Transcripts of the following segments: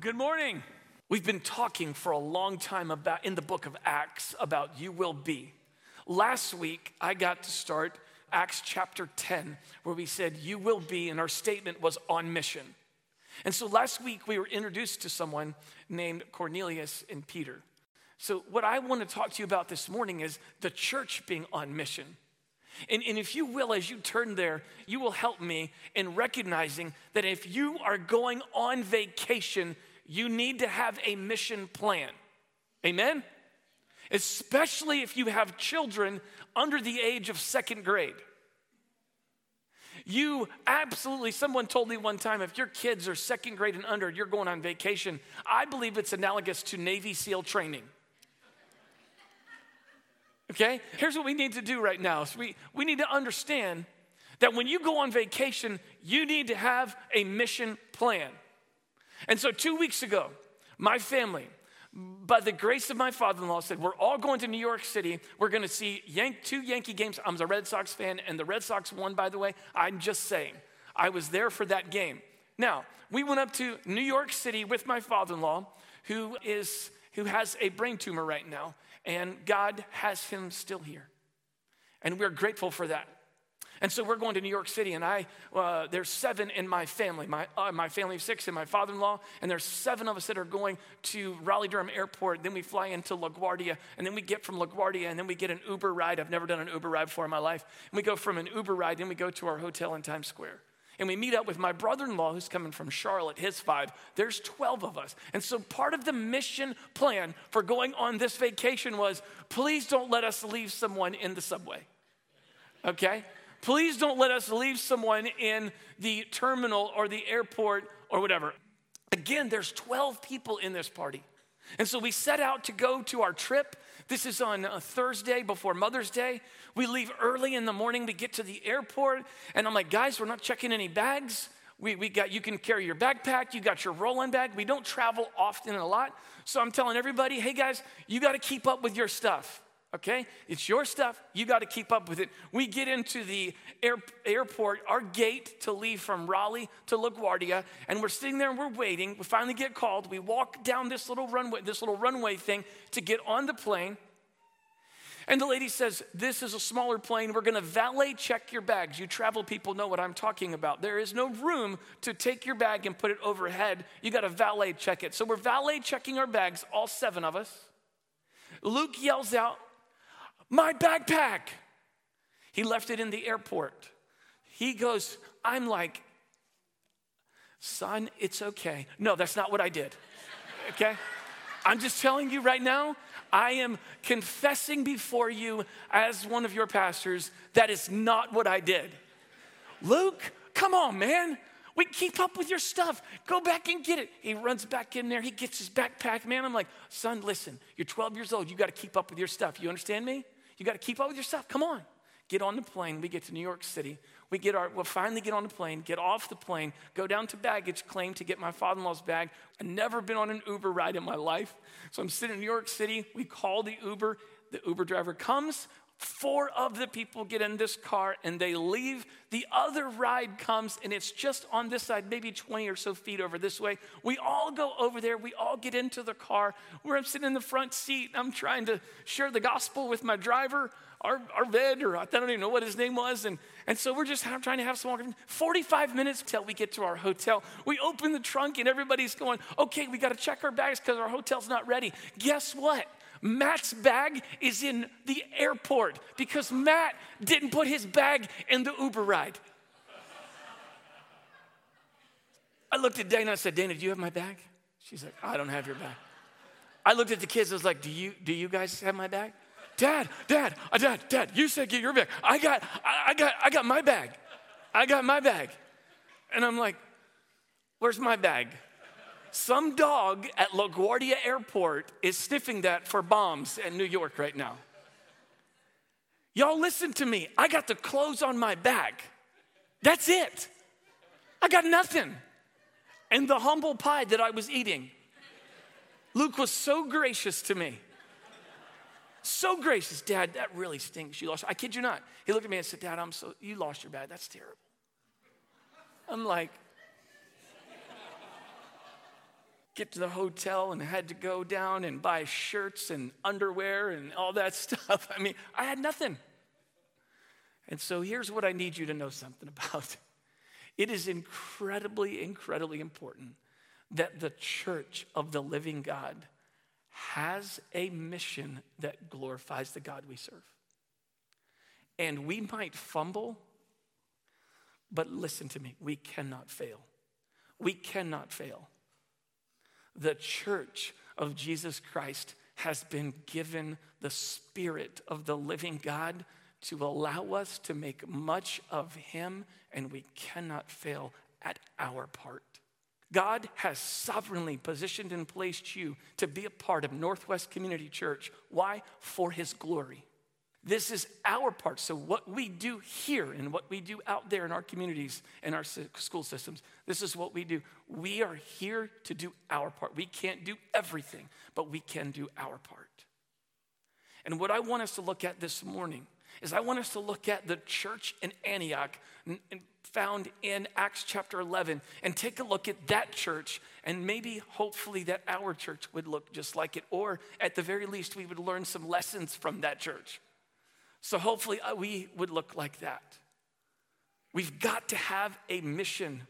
Well, good morning. We've been talking for a long time about in the book of Acts about you will be. Last week, I got to start Acts chapter 10, where we said you will be, and our statement was on mission. And so last week, we were introduced to someone named Cornelius and Peter. So, what I want to talk to you about this morning is the church being on mission. And, and, if you will, as you turn there, you will help me in recognizing that if you are going on vacation, you need to have a mission plan. Amen? Especially if you have children under the age of second grade. You absolutely, someone told me one time if your kids are second grade and under, you're going on vacation. I believe it's analogous to Navy SEAL training. Okay? Here's what we need to do right now. So we, we need to understand that when you go on vacation, you need to have a mission plan. And so two weeks ago, my family, by the grace of my father in law, said, We're all going to New York City. We're going to see Yan- two Yankee games. I'm a Red Sox fan, and the Red Sox won, by the way. I'm just saying. I was there for that game. Now, we went up to New York City with my father in law, who, is, who has a brain tumor right now and God has him still here. And we're grateful for that. And so we're going to New York City, and I uh, there's seven in my family, my uh, my family of six, and my father-in-law, and there's seven of us that are going to Raleigh Durham Airport. Then we fly into LaGuardia, and then we get from LaGuardia, and then we get an Uber ride. I've never done an Uber ride before in my life. And we go from an Uber ride, then we go to our hotel in Times Square and we meet up with my brother in law who's coming from Charlotte, his five. There's 12 of us. And so part of the mission plan for going on this vacation was please don't let us leave someone in the subway. Okay? Please don't let us leave someone in the terminal or the airport or whatever. Again, there's 12 people in this party. And so we set out to go to our trip. This is on a Thursday before Mother's Day. We leave early in the morning. We get to the airport, and I'm like, guys, we're not checking any bags. We, we got you can carry your backpack, you got your roll-on bag. We don't travel often a lot. So I'm telling everybody, hey guys, you got to keep up with your stuff. Okay? It's your stuff. You got to keep up with it. We get into the air, airport, our gate to leave from Raleigh to LaGuardia, and we're sitting there and we're waiting. We finally get called. We walk down this little runway, this little runway thing to get on the plane. And the lady says, This is a smaller plane. We're going to valet check your bags. You travel people know what I'm talking about. There is no room to take your bag and put it overhead. You got to valet check it. So we're valet checking our bags, all seven of us. Luke yells out, My backpack. He left it in the airport. He goes, I'm like, Son, it's okay. No, that's not what I did. Okay? I'm just telling you right now, I am confessing before you as one of your pastors that is not what I did. Luke, come on, man. We keep up with your stuff. Go back and get it. He runs back in there. He gets his backpack, man. I'm like, son, listen, you're 12 years old. You got to keep up with your stuff. You understand me? You got to keep up with your stuff. Come on. Get on the plane. We get to New York City. We get our, we'll finally get on the plane, get off the plane, go down to baggage claim to get my father in law's bag. I've never been on an Uber ride in my life. So I'm sitting in New York City. We call the Uber. The Uber driver comes. Four of the people get in this car and they leave. The other ride comes and it's just on this side, maybe 20 or so feet over this way. We all go over there. We all get into the car where I'm sitting in the front seat. I'm trying to share the gospel with my driver our, Arved, or I don't even know what his name was. And, and so we're just trying to have some 45 minutes till we get to our hotel. We open the trunk and everybody's going, okay, we got to check our bags because our hotel's not ready. Guess what? Matt's bag is in the airport because Matt didn't put his bag in the Uber ride. I looked at Dana and I said, Dana, do you have my bag? She's like, I don't have your bag. I looked at the kids, I was like, Do you, do you guys have my bag? Dad, Dad, uh, Dad, Dad, you said get your bag. I got, I, I got, I got my bag. I got my bag. And I'm like, where's my bag? Some dog at LaGuardia Airport is sniffing that for bombs in New York right now. Y'all listen to me. I got the clothes on my back. That's it. I got nothing. And the humble pie that I was eating. Luke was so gracious to me. So gracious, Dad, that really stinks. You lost. I kid you not. He looked at me and said, Dad, I'm so you lost your bag. That's terrible. I'm like, get to the hotel and had to go down and buy shirts and underwear and all that stuff. I mean, I had nothing. And so here's what I need you to know something about it is incredibly, incredibly important that the church of the living God has a mission that glorifies the God we serve. And we might fumble, but listen to me, we cannot fail. We cannot fail. The church of Jesus Christ has been given the Spirit of the living God to allow us to make much of Him, and we cannot fail at our part. God has sovereignly positioned and placed you to be a part of Northwest Community Church. Why? For His glory. This is our part. So, what we do here and what we do out there in our communities and our school systems, this is what we do. We are here to do our part. We can't do everything, but we can do our part. And what I want us to look at this morning is I want us to look at the church in Antioch found in Acts chapter 11 and take a look at that church and maybe hopefully that our church would look just like it or at the very least we would learn some lessons from that church. So hopefully uh, we would look like that. We've got to have a mission.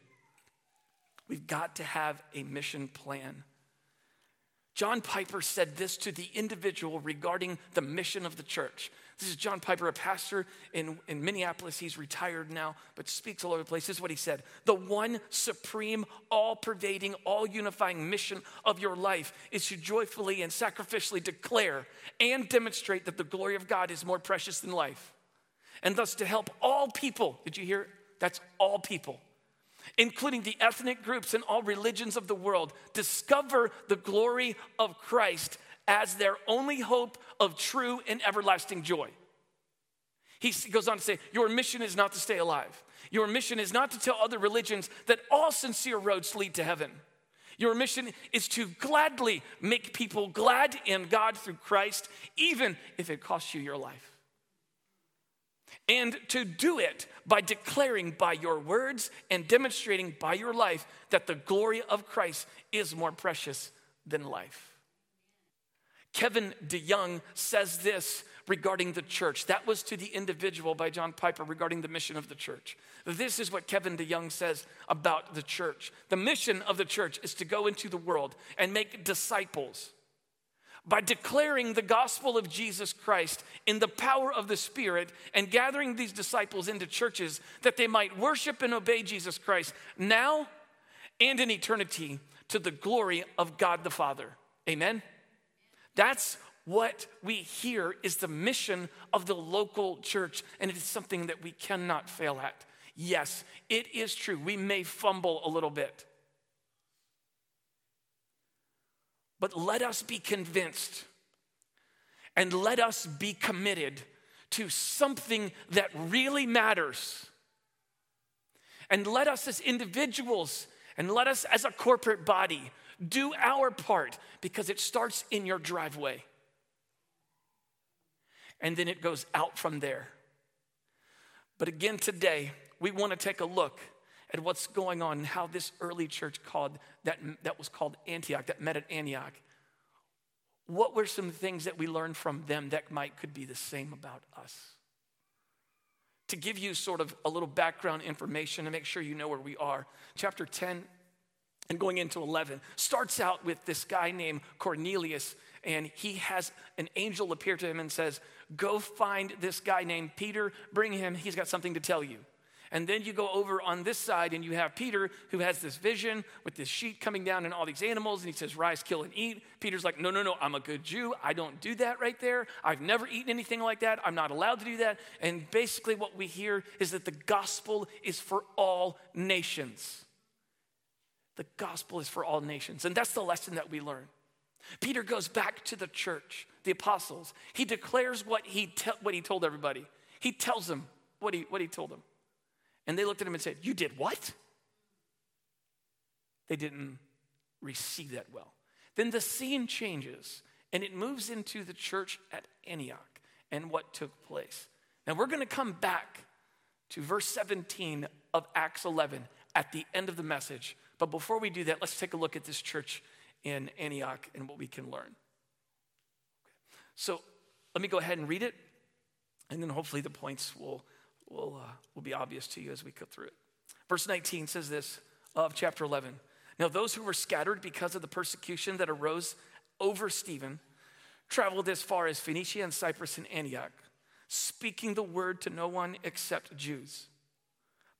We've got to have a mission plan. John Piper said this to the individual regarding the mission of the church. This is John Piper, a pastor in, in Minneapolis. He's retired now, but speaks all over the place. This is what he said The one supreme, all pervading, all unifying mission of your life is to joyfully and sacrificially declare and demonstrate that the glory of God is more precious than life. And thus to help all people, did you hear? That's all people including the ethnic groups and all religions of the world, discover the glory of Christ as their only hope of true and everlasting joy. He goes on to say, Your mission is not to stay alive. Your mission is not to tell other religions that all sincere roads lead to heaven. Your mission is to gladly make people glad in God through Christ, even if it costs you your life. And to do it by declaring by your words and demonstrating by your life that the glory of Christ is more precious than life. Kevin DeYoung says this regarding the church. That was to the individual by John Piper regarding the mission of the church. This is what Kevin DeYoung says about the church. The mission of the church is to go into the world and make disciples by declaring the gospel of Jesus Christ in the power of the Spirit and gathering these disciples into churches that they might worship and obey Jesus Christ now and in eternity to the glory of God the Father. Amen. That's what we hear is the mission of the local church, and it is something that we cannot fail at. Yes, it is true. We may fumble a little bit. But let us be convinced and let us be committed to something that really matters. And let us as individuals and let us as a corporate body do our part because it starts in your driveway. And then it goes out from there. But again, today, we want to take a look at what's going on and how this early church called that, that was called Antioch, that met at Antioch. What were some things that we learned from them that might could be the same about us? To give you sort of a little background information to make sure you know where we are, chapter 10 and going into 11 starts out with this guy named Cornelius, and he has an angel appear to him and says, Go find this guy named Peter, bring him, he's got something to tell you. And then you go over on this side and you have Peter who has this vision with this sheet coming down and all these animals. And he says, Rise, kill, and eat. Peter's like, No, no, no, I'm a good Jew. I don't do that right there. I've never eaten anything like that. I'm not allowed to do that. And basically, what we hear is that the gospel is for all nations. The gospel is for all nations. And that's the lesson that we learn. Peter goes back to the church, the apostles. He declares what he, te- what he told everybody. He tells them what he, what he told them. And they looked at him and said, You did what? They didn't receive that well. Then the scene changes and it moves into the church at Antioch and what took place. Now we're going to come back to verse 17 of Acts 11 at the end of the message but before we do that, let's take a look at this church in Antioch and what we can learn. So let me go ahead and read it, and then hopefully the points will, will, uh, will be obvious to you as we go through it. Verse 19 says this of chapter 11. Now, those who were scattered because of the persecution that arose over Stephen traveled as far as Phoenicia and Cyprus and Antioch, speaking the word to no one except Jews.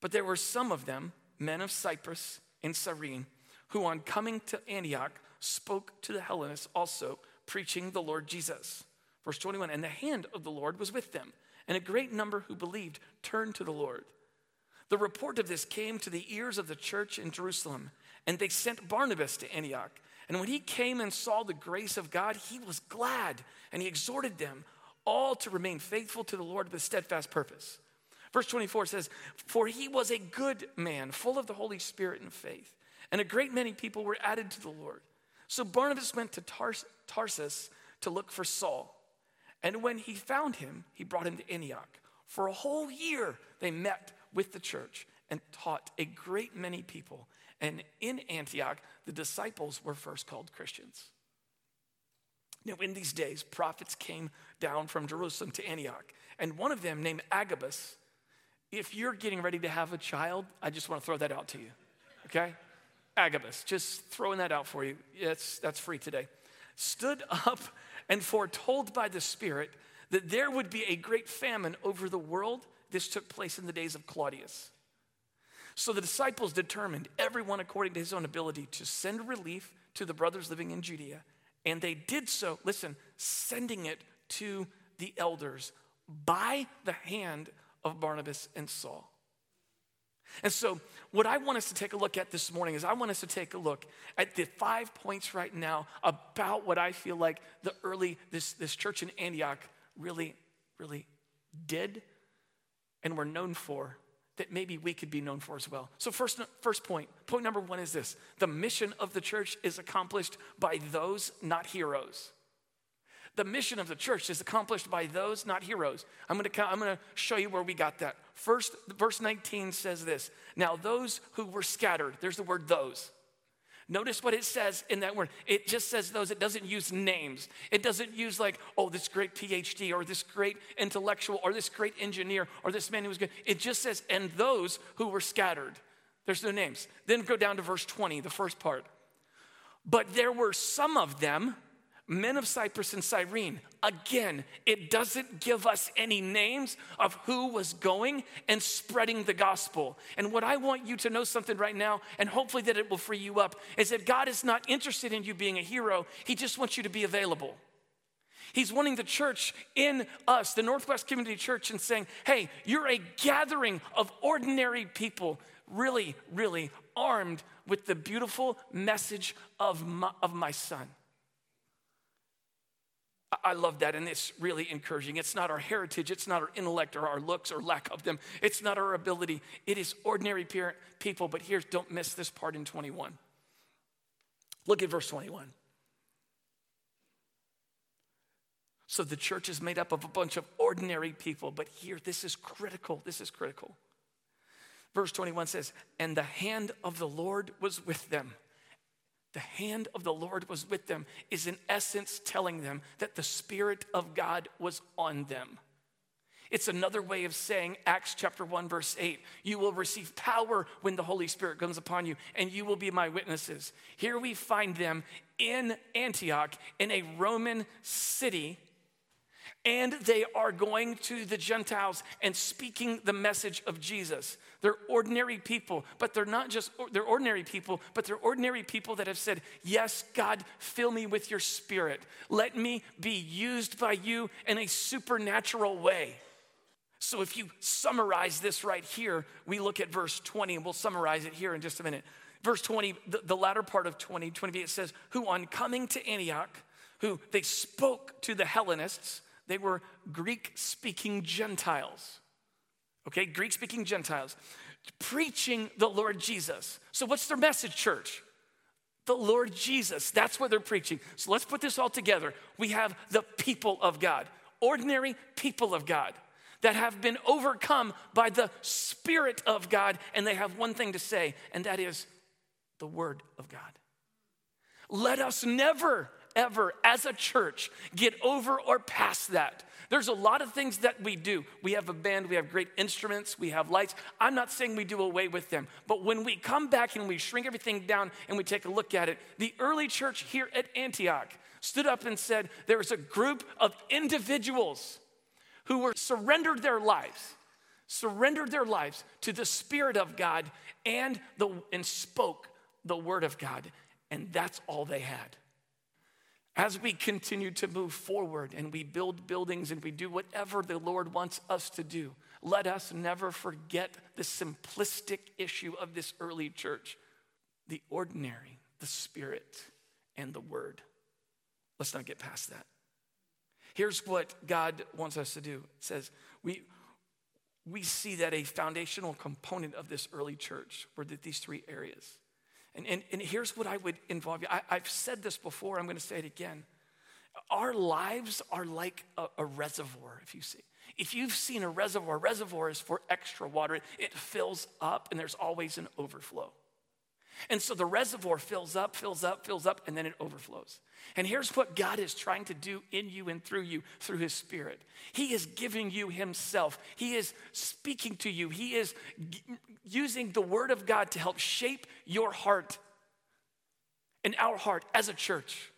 But there were some of them, men of Cyprus and Cyrene, who on coming to Antioch spoke to the Hellenists also, preaching the Lord Jesus. Verse 21 And the hand of the Lord was with them, and a great number who believed turned to the Lord. The report of this came to the ears of the church in Jerusalem, and they sent Barnabas to Antioch. And when he came and saw the grace of God, he was glad, and he exhorted them all to remain faithful to the Lord with steadfast purpose. Verse 24 says, For he was a good man, full of the Holy Spirit and faith, and a great many people were added to the Lord. So Barnabas went to Tars- Tarsus to look for Saul. And when he found him, he brought him to Antioch. For a whole year, they met with the church and taught a great many people. And in Antioch, the disciples were first called Christians. Now, in these days, prophets came down from Jerusalem to Antioch, and one of them, named Agabus, if you're getting ready to have a child, I just want to throw that out to you, okay? Agabus, just throwing that out for you. It's, that's free today. Stood up and foretold by the Spirit that there would be a great famine over the world. This took place in the days of Claudius. So the disciples determined, everyone according to his own ability, to send relief to the brothers living in Judea. And they did so, listen, sending it to the elders by the hand of Barnabas and Saul. And so, what I want us to take a look at this morning is I want us to take a look at the five points right now about what I feel like the early, this, this church in Antioch really, really did and were known for that maybe we could be known for as well. So, first, first point, point number one is this the mission of the church is accomplished by those, not heroes. The mission of the church is accomplished by those, not heroes. I'm going to, I'm going to show you where we got that. First, verse 19 says this Now, those who were scattered, there's the word those. Notice what it says in that word. It just says those. It doesn't use names. It doesn't use like, oh, this great PhD or this great intellectual or this great engineer or this man who was good. It just says, and those who were scattered. There's no names. Then go down to verse 20, the first part. But there were some of them men of Cyprus and Cyrene. Again, it doesn't give us any names of who was going and spreading the gospel. And what I want you to know something right now, and hopefully that it will free you up, is that God is not interested in you being a hero, He just wants you to be available. He's wanting the church in us, the Northwest Community Church, and saying, hey, you're a gathering of ordinary people, really, really armed with the beautiful message of my, of my son. I love that, and it's really encouraging. It's not our heritage, it's not our intellect or our looks or lack of them, it's not our ability. It is ordinary people, but here, don't miss this part in 21. Look at verse 21. So the church is made up of a bunch of ordinary people, but here, this is critical. This is critical. Verse 21 says, And the hand of the Lord was with them the hand of the Lord was with them is in essence telling them that the Spirit of God was on them. It's another way of saying Acts chapter 1, verse 8 you will receive power when the Holy Spirit comes upon you, and you will be my witnesses. Here we find them in Antioch, in a Roman city and they are going to the Gentiles and speaking the message of Jesus. They're ordinary people, but they're not just they're ordinary people, but they're ordinary people that have said, "Yes, God, fill me with your spirit. Let me be used by you in a supernatural way." So if you summarize this right here, we look at verse 20 and we'll summarize it here in just a minute. Verse 20, the, the latter part of 20, 20, it says, "Who on coming to Antioch, who they spoke to the Hellenists, they were Greek speaking Gentiles. Okay, Greek speaking Gentiles preaching the Lord Jesus. So, what's their message, church? The Lord Jesus. That's what they're preaching. So, let's put this all together. We have the people of God, ordinary people of God that have been overcome by the Spirit of God, and they have one thing to say, and that is the Word of God. Let us never, ever, as a church, get over or past that. There's a lot of things that we do. We have a band, we have great instruments, we have lights. I'm not saying we do away with them, but when we come back and we shrink everything down and we take a look at it, the early church here at Antioch stood up and said there was a group of individuals who were surrendered their lives, surrendered their lives to the Spirit of God and, the, and spoke the Word of God. And that's all they had. As we continue to move forward and we build buildings and we do whatever the Lord wants us to do, let us never forget the simplistic issue of this early church the ordinary, the Spirit, and the Word. Let's not get past that. Here's what God wants us to do it says, we, we see that a foundational component of this early church were that these three areas. And, and, and here's what I would involve you. I, have said this before, I'm going to say it again. Our lives are like a, a, reservoir, if you see. If you've seen a reservoir, reservoir is for extra water. It, it fills up, and there's always an overflow. And so the reservoir fills up, fills up, fills up, and then it overflows. And here's what God is trying to do in you and through you through His Spirit He is giving you Himself, He is speaking to you, He is g- using the Word of God to help shape your heart and our heart as a church.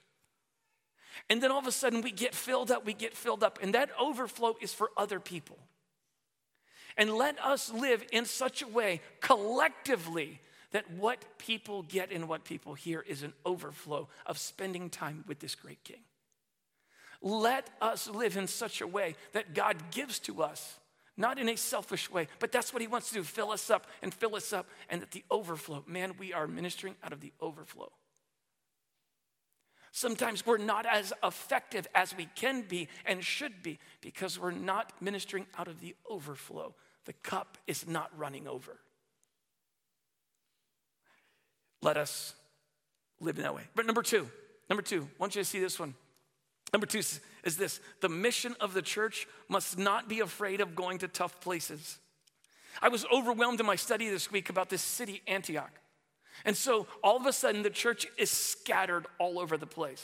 And then all of a sudden we get filled up, we get filled up, and that overflow is for other people. And let us live in such a way collectively that what people get and what people hear is an overflow of spending time with this great king. Let us live in such a way that God gives to us, not in a selfish way, but that's what He wants to do fill us up and fill us up, and that the overflow, man, we are ministering out of the overflow. Sometimes we're not as effective as we can be and should be because we're not ministering out of the overflow. The cup is not running over. Let us live in that way. But number two, number two, I want you to see this one. Number two is this the mission of the church must not be afraid of going to tough places. I was overwhelmed in my study this week about this city, Antioch. And so all of a sudden, the church is scattered all over the place.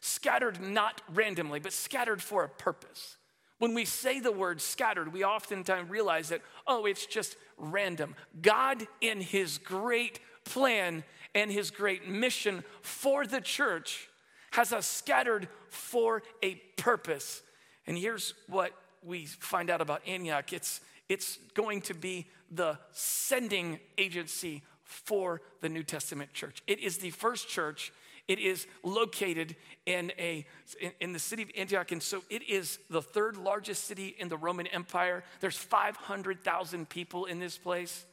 Scattered not randomly, but scattered for a purpose. When we say the word scattered, we oftentimes realize that, oh, it's just random. God, in His great plan and his great mission for the church has us scattered for a purpose. And here's what we find out about Antioch it's, it's going to be the sending agency for the New Testament church. It is the first church. It is located in, a, in, in the city of Antioch, and so it is the third largest city in the Roman Empire. There's 500,000 people in this place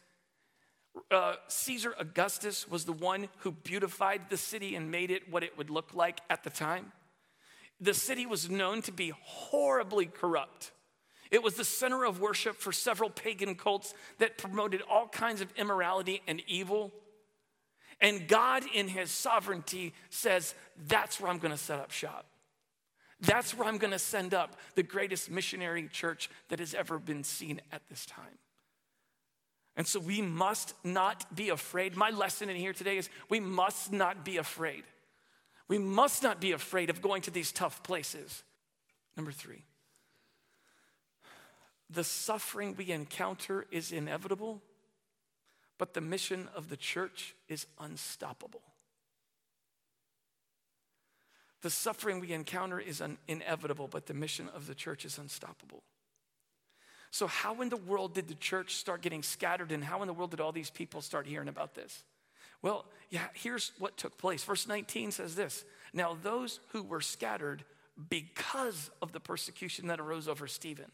uh, Caesar Augustus was the one who beautified the city and made it what it would look like at the time. The city was known to be horribly corrupt. It was the center of worship for several pagan cults that promoted all kinds of immorality and evil. And God, in His sovereignty, says, That's where I'm going to set up shop. That's where I'm going to send up the greatest missionary church that has ever been seen at this time. And so we must not be afraid. My lesson in here today is we must not be afraid. We must not be afraid of going to these tough places. Number three, the suffering we encounter is inevitable, but the mission of the church is unstoppable. The suffering we encounter is un- inevitable, but the mission of the church is unstoppable. So, how in the world did the church start getting scattered, and how in the world did all these people start hearing about this? Well, yeah, here's what took place. Verse 19 says this Now, those who were scattered because of the persecution that arose over Stephen.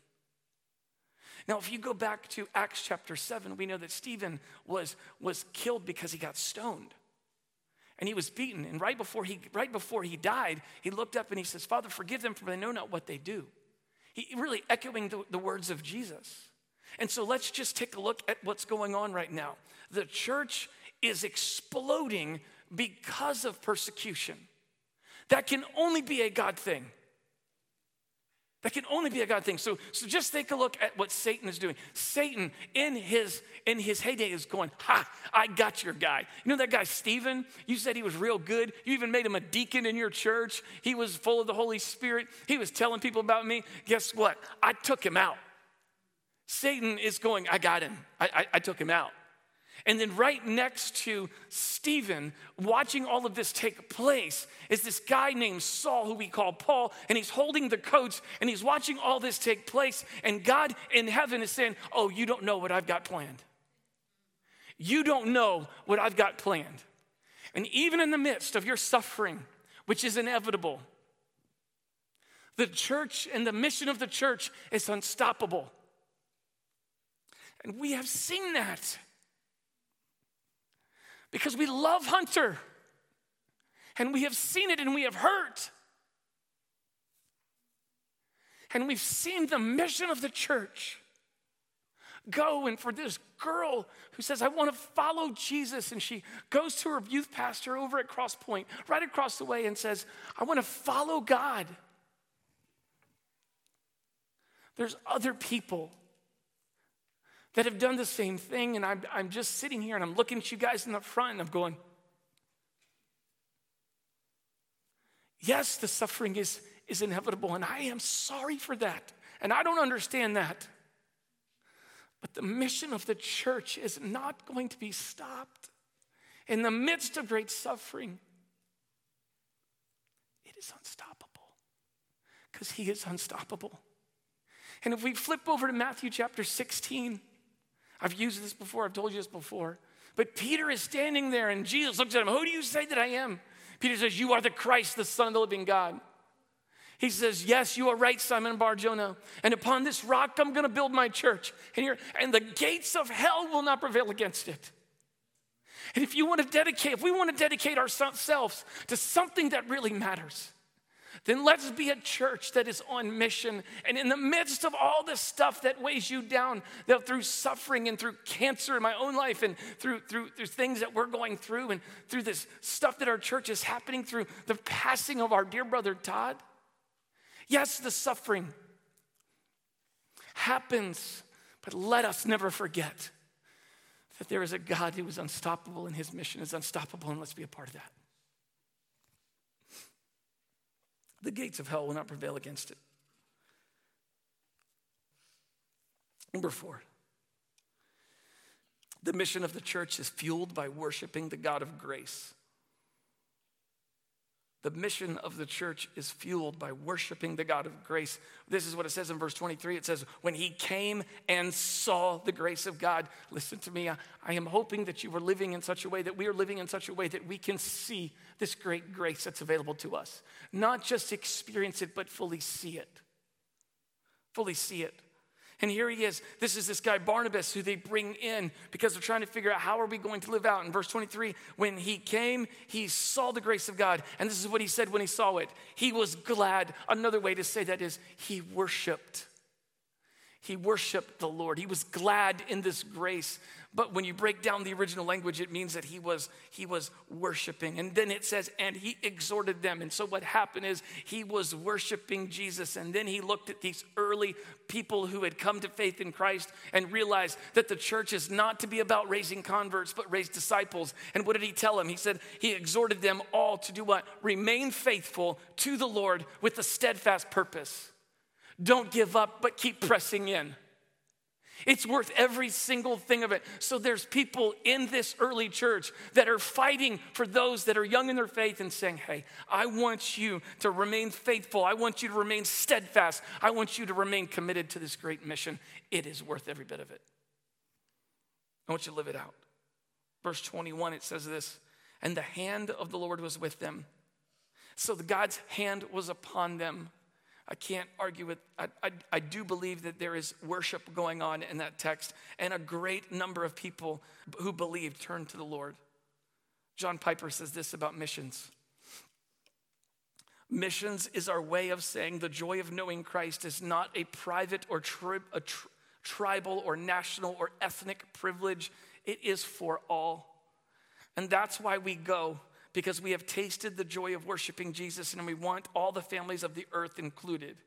Now, if you go back to Acts chapter 7, we know that Stephen was, was killed because he got stoned. And he was beaten. And right before he, right before he died, he looked up and he says, Father, forgive them for they know not what they do. He really echoing the, the words of Jesus. And so let's just take a look at what's going on right now. The church is exploding because of persecution. That can only be a God thing. That can only be a God thing. So, so just take a look at what Satan is doing. Satan, in his in his heyday, is going, "Ha! I got your guy." You know that guy Stephen? You said he was real good. You even made him a deacon in your church. He was full of the Holy Spirit. He was telling people about me. Guess what? I took him out. Satan is going, "I got him. I, I, I took him out." And then, right next to Stephen, watching all of this take place, is this guy named Saul, who we call Paul, and he's holding the coats and he's watching all this take place. And God in heaven is saying, Oh, you don't know what I've got planned. You don't know what I've got planned. And even in the midst of your suffering, which is inevitable, the church and the mission of the church is unstoppable. And we have seen that because we love Hunter and we have seen it and we have heard. And we've seen the mission of the church go. And for this girl who says, I want to follow Jesus, and she goes to her youth pastor over at Cross Point, right across the way, and says, I want to follow God. There's other people that have done the same thing. And I'm, I'm just sitting here and I'm looking at you guys in the front and I'm going, yes, the suffering is, is inevitable. And I am sorry for that. And I don't understand that. But the mission of the church is not going to be stopped. In the midst of great suffering, it is unstoppable because He is unstoppable. And if we flip over to Matthew chapter 16, I've used this before, I've told you this before. But Peter is standing there and Jesus looks at him, Who do you say that I am? Peter says, You are the Christ, the Son of the living God. He says, Yes, you are right, Simon Bar Jonah. And upon this rock I'm going to build my church. And, and the gates of hell will not prevail against it. And if you want to dedicate, if we want to dedicate ourselves to something that really matters, then let's be a church that is on mission. And in the midst of all the stuff that weighs you down, that through suffering and through cancer in my own life and through, through, through things that we're going through and through this stuff that our church is happening through the passing of our dear brother Todd. Yes, the suffering happens, but let us never forget that there is a God who is unstoppable and his mission is unstoppable, and let's be a part of that. The gates of hell will not prevail against it. Number four, the mission of the church is fueled by worshiping the God of grace. The mission of the church is fueled by worshiping the God of grace. This is what it says in verse 23. It says, When he came and saw the grace of God, listen to me. I, I, am hoping that you are living in such a way, that we are living in such a way that we can see this great grace that's available to us. Not just experience it, but fully see it. Fully see it. And here he is. This is this guy Barnabas who they bring in because they're trying to figure out how are we going to live out. In verse 23, when he came, he saw the grace of God. And this is what he said when he saw it. He was glad. Another way to say that is he worshiped. He worshiped the Lord. He was glad in this grace. But when you break down the original language, it means that he was he was worshiping. And then it says, and he exhorted them. And so what happened is he was worshiping Jesus. And then he looked at these early people who had come to faith in Christ and realized that the church is not to be about raising converts, but raise disciples. And what did he tell them? He said he exhorted them all to do what? Remain faithful to the Lord with a steadfast purpose. Don't give up, but keep pressing in. It's worth every single thing of it. So there's people in this early church that are fighting for those that are young in their faith and saying, Hey, I want you to remain faithful. I want you to remain steadfast. I want you to remain committed to this great mission. It is worth every bit of it. I want you to live it out. Verse 21, it says this And the hand of the Lord was with them. So God's hand was upon them I can't argue with, I, I, I, do believe that there is worship going on in that text, and a great number of people who believe turn to the Lord. John Piper says this about missions Missions is our way of saying the joy of knowing Christ is not a private or tri- a tri- tribal or national or ethnic privilege, it is for all. And that's why we go because we have tasted the joy of worshiping Jesus and we want all the families of the earth included.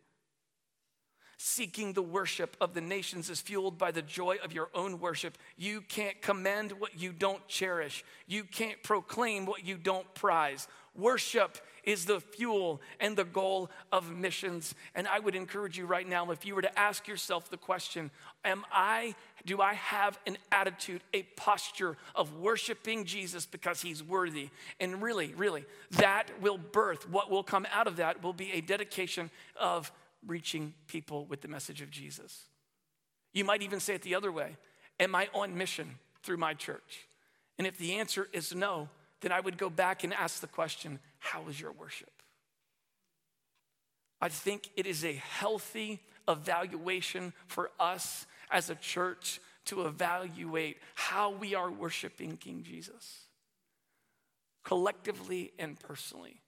Seeking the worship of the nations is fueled by the joy of your own worship. You can't commend what you don't cherish. You can't proclaim what you don't prize. Worship is the fuel and the goal of missions. And I would encourage you right now if you were to ask yourself the question, am I do I have an attitude, a posture of worshiping Jesus because he's worthy? And really, really, that will birth what will come out of that will be a dedication of reaching people with the message of Jesus. You might even say it the other way Am I on mission through my church? And if the answer is no, then I would go back and ask the question How is your worship? I think it is a healthy evaluation for us as a church to evaluate how we are worshiping King Jesus, collectively and personally.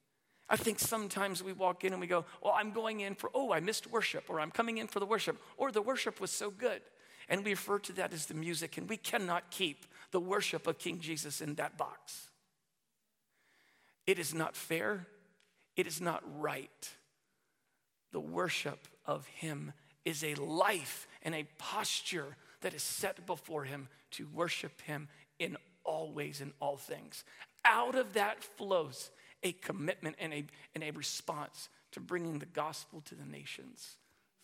I think sometimes we walk in and we go, Well, I'm going in for, oh, I missed worship, or I'm coming in for the worship, or the worship was so good. And we refer to that as the music, and we cannot keep the worship of King Jesus in that box. It is not fair, it is not right. The worship of Him is a life and a posture that is set before Him to worship Him in all ways and all things. Out of that flows a commitment and a, and a response to bringing the gospel to the nations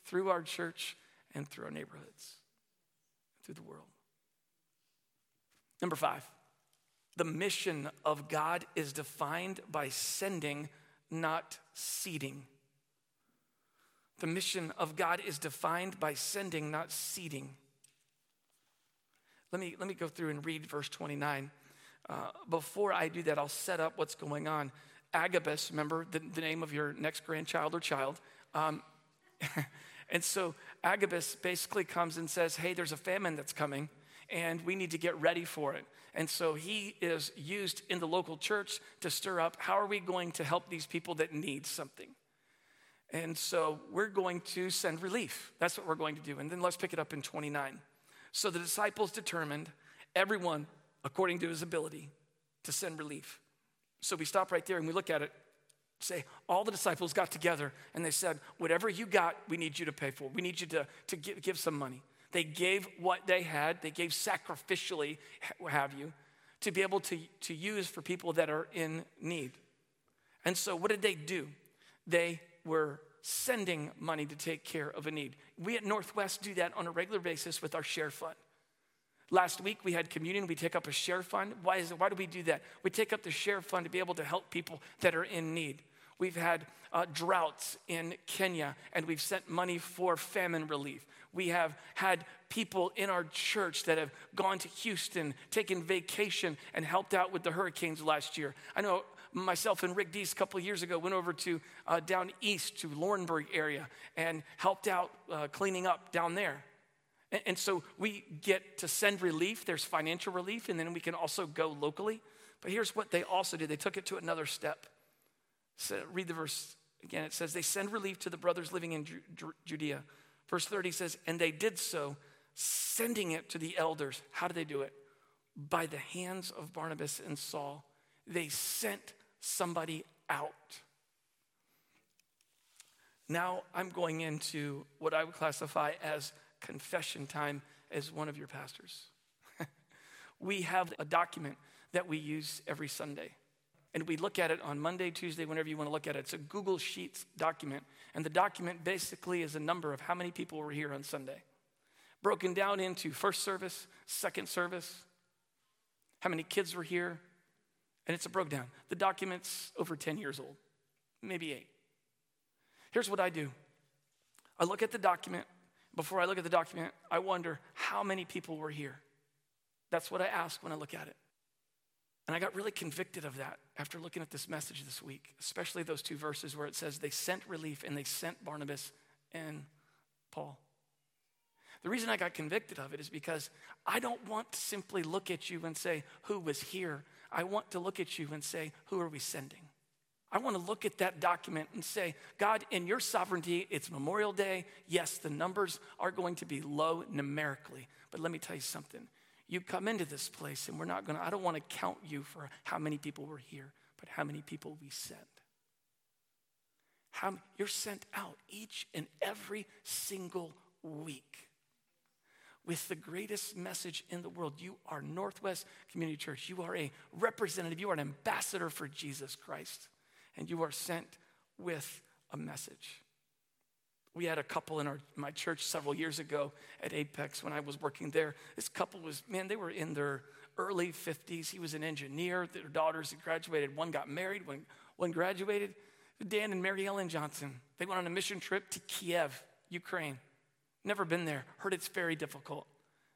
through our church and through our neighborhoods, through the world. Number five, the mission of God is defined by sending, not seeding. The mission of God is defined by sending, not seeding. Let me, let me go through and read verse 29. Uh, before I do that, I'll set up what's going on. Agabus, remember the, the name of your next grandchild or child. Um, and so Agabus basically comes and says, Hey, there's a famine that's coming, and we need to get ready for it. And so he is used in the local church to stir up how are we going to help these people that need something? And so we're going to send relief. That's what we're going to do. And then let's pick it up in 29. So the disciples determined, everyone according to his ability, to send relief. So we stop right there and we look at it. Say, all the disciples got together and they said, Whatever you got, we need you to pay for. We need you to, to give, give some money. They gave what they had, they gave sacrificially, what have you, to be able to, to use for people that are in need. And so, what did they do? They were sending money to take care of a need. We at Northwest do that on a regular basis with our share fund. Last week we had communion. We take up a share fund. Why, is it, why do we do that? We take up the share fund to be able to help people that are in need. We've had uh, droughts in Kenya and we've sent money for famine relief. We have had people in our church that have gone to Houston, taken vacation, and helped out with the hurricanes last year. I know myself and Rick Dees a couple of years ago went over to uh, down east to Laurinburg area and helped out uh, cleaning up down there. And so we get to send relief, there's financial relief, and then we can also go locally. But here's what they also did they took it to another step. So read the verse again. It says, They send relief to the brothers living in Judea. Verse 30 says, And they did so, sending it to the elders. How did they do it? By the hands of Barnabas and Saul. They sent somebody out. Now I'm going into what I would classify as confession time as one of your pastors. we have a document that we use every Sunday. And we look at it on Monday, Tuesday, whenever you want to look at it. It's a Google Sheets document. And the document basically is a number of how many people were here on Sunday, broken down into first service, second service, how many kids were here. And it's a breakdown. The document's over 10 years old, maybe eight. Here's what I do I look at the document before I look at the document, I wonder how many people were here. That's what I ask when I look at it. And I got really convicted of that after looking at this message this week, especially those two verses where it says they sent relief and they sent Barnabas and Paul. The reason I got convicted of it is because I don't want to simply look at you and say, Who was here? I want to look at you and say, Who are we sending? I want to look at that document and say, God, in your sovereignty, it's Memorial Day. Yes, the numbers are going to be low numerically. But let me tell you something. You come into this place, and we're not going to, I don't want to count you for how many people were here, but how many people we sent. How, you're sent out each and every single week with the greatest message in the world. You are Northwest Community Church. You are a representative, you are an ambassador for Jesus Christ, and you are sent with a message. We had a couple in our, my church several years ago at Apex when I was working there. This couple was, man, they were in their early 50s. He was an engineer. Their daughters had graduated. One got married, one, one graduated. Dan and Mary Ellen Johnson, they went on a mission trip to Kiev, Ukraine. Never been there, heard it's very difficult.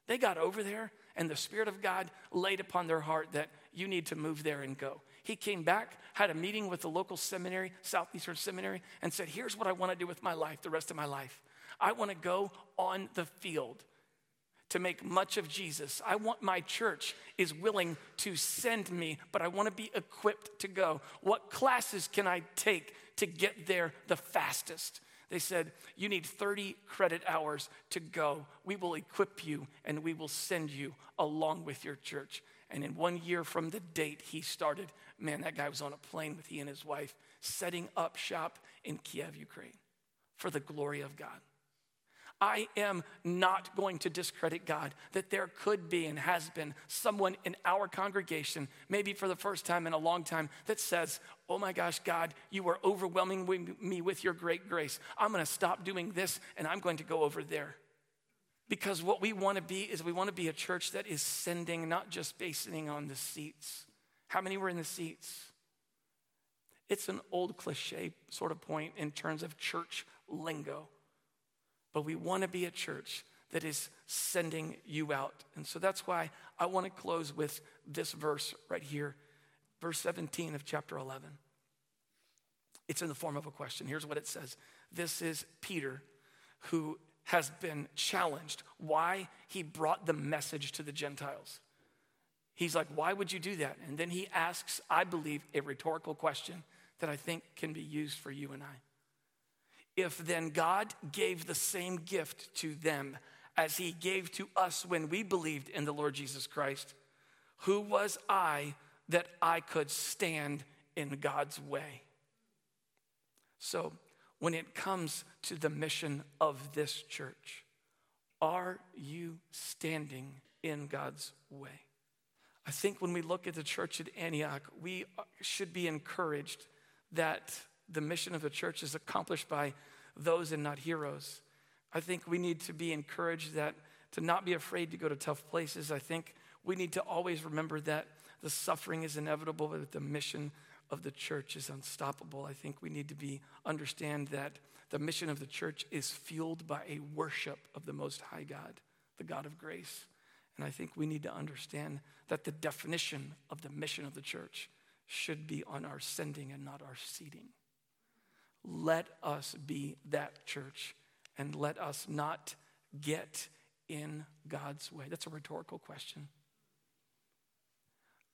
They got over there, and the Spirit of God laid upon their heart that you need to move there and go. He came back, had a meeting with the local seminary, Southeastern Seminary, and said, Here's what I want to do with my life, the rest of my life. I want to go on the field to make much of Jesus. I want my church is willing to send me, but I want to be equipped to go. What classes can I take to get there the fastest? They said, You need 30 credit hours to go. We will equip you and we will send you along with your church. And in one year from the date he started, man, that guy was on a plane with he and his wife, setting up shop in Kiev, Ukraine, for the glory of God. I am not going to discredit God that there could be and has been someone in our congregation, maybe for the first time in a long time, that says, Oh my gosh, God, you are overwhelming me with your great grace. I'm going to stop doing this and I'm going to go over there. Because what we want to be is we want to be a church that is sending, not just basing on the seats. How many were in the seats? It's an old cliche sort of point in terms of church lingo. But we want to be a church that is sending you out. And so that's why I want to close with this verse right here, verse 17 of chapter 11. It's in the form of a question. Here's what it says This is Peter who has been challenged why he brought the message to the Gentiles. He's like, Why would you do that? And then he asks, I believe, a rhetorical question that I think can be used for you and I. If then God gave the same gift to them as he gave to us when we believed in the Lord Jesus Christ, who was I that I could stand in God's way? So, when it comes to the mission of this church, are you standing in God's way? I think when we look at the church at Antioch, we should be encouraged that the mission of the church is accomplished by those and not heroes. I think we need to be encouraged that to not be afraid to go to tough places. I think we need to always remember that the suffering is inevitable, but the mission of the church is unstoppable. I think we need to be understand that the mission of the church is fueled by a worship of the most high God, the God of grace. And I think we need to understand that the definition of the mission of the church should be on our sending and not our seating. Let us be that church and let us not get in God's way. That's a rhetorical question.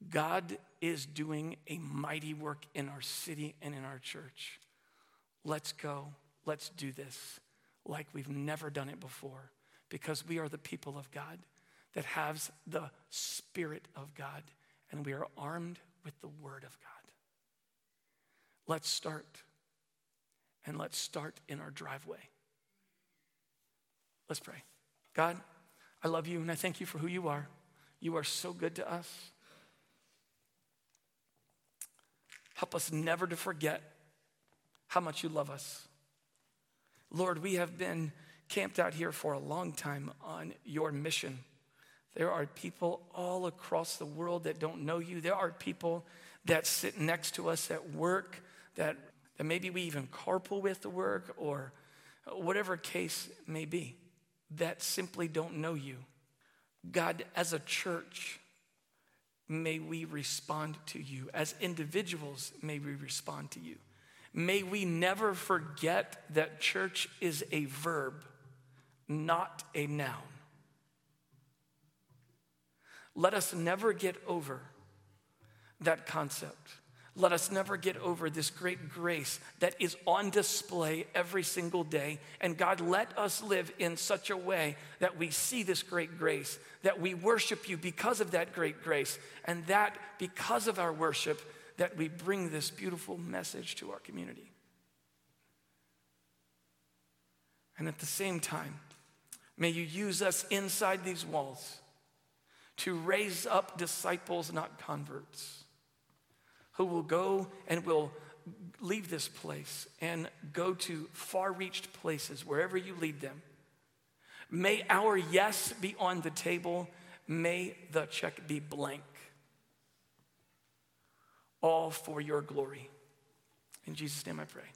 God is doing a mighty work in our city and in our church. Let's go. Let's do this like we've never done it before because we are the people of God that has the Spirit of God and we are armed with the Word of God. Let's start and let's start in our driveway. Let's pray. God, I love you and I thank you for who you are. You are so good to us. Help us never to forget how much you love us. Lord, we have been camped out here for a long time on your mission. There are people all across the world that don't know you. There are people that sit next to us at work that that maybe we even carpool with the work or whatever case may be that simply don't know you. God, as a church, may we respond to you. As individuals, may we respond to you. May we never forget that church is a verb, not a noun. Let us never get over that concept. Let us never get over this great grace that is on display every single day. And God, let us live in such a way that we see this great grace, that we worship you because of that great grace, and that because of our worship, that we bring this beautiful message to our community. And at the same time, may you use us inside these walls to raise up disciples, not converts, who will go and will leave this place and go to far reached places, wherever you lead them. May our yes be on the table, may the check be blank. All for your glory. In Jesus' name I pray.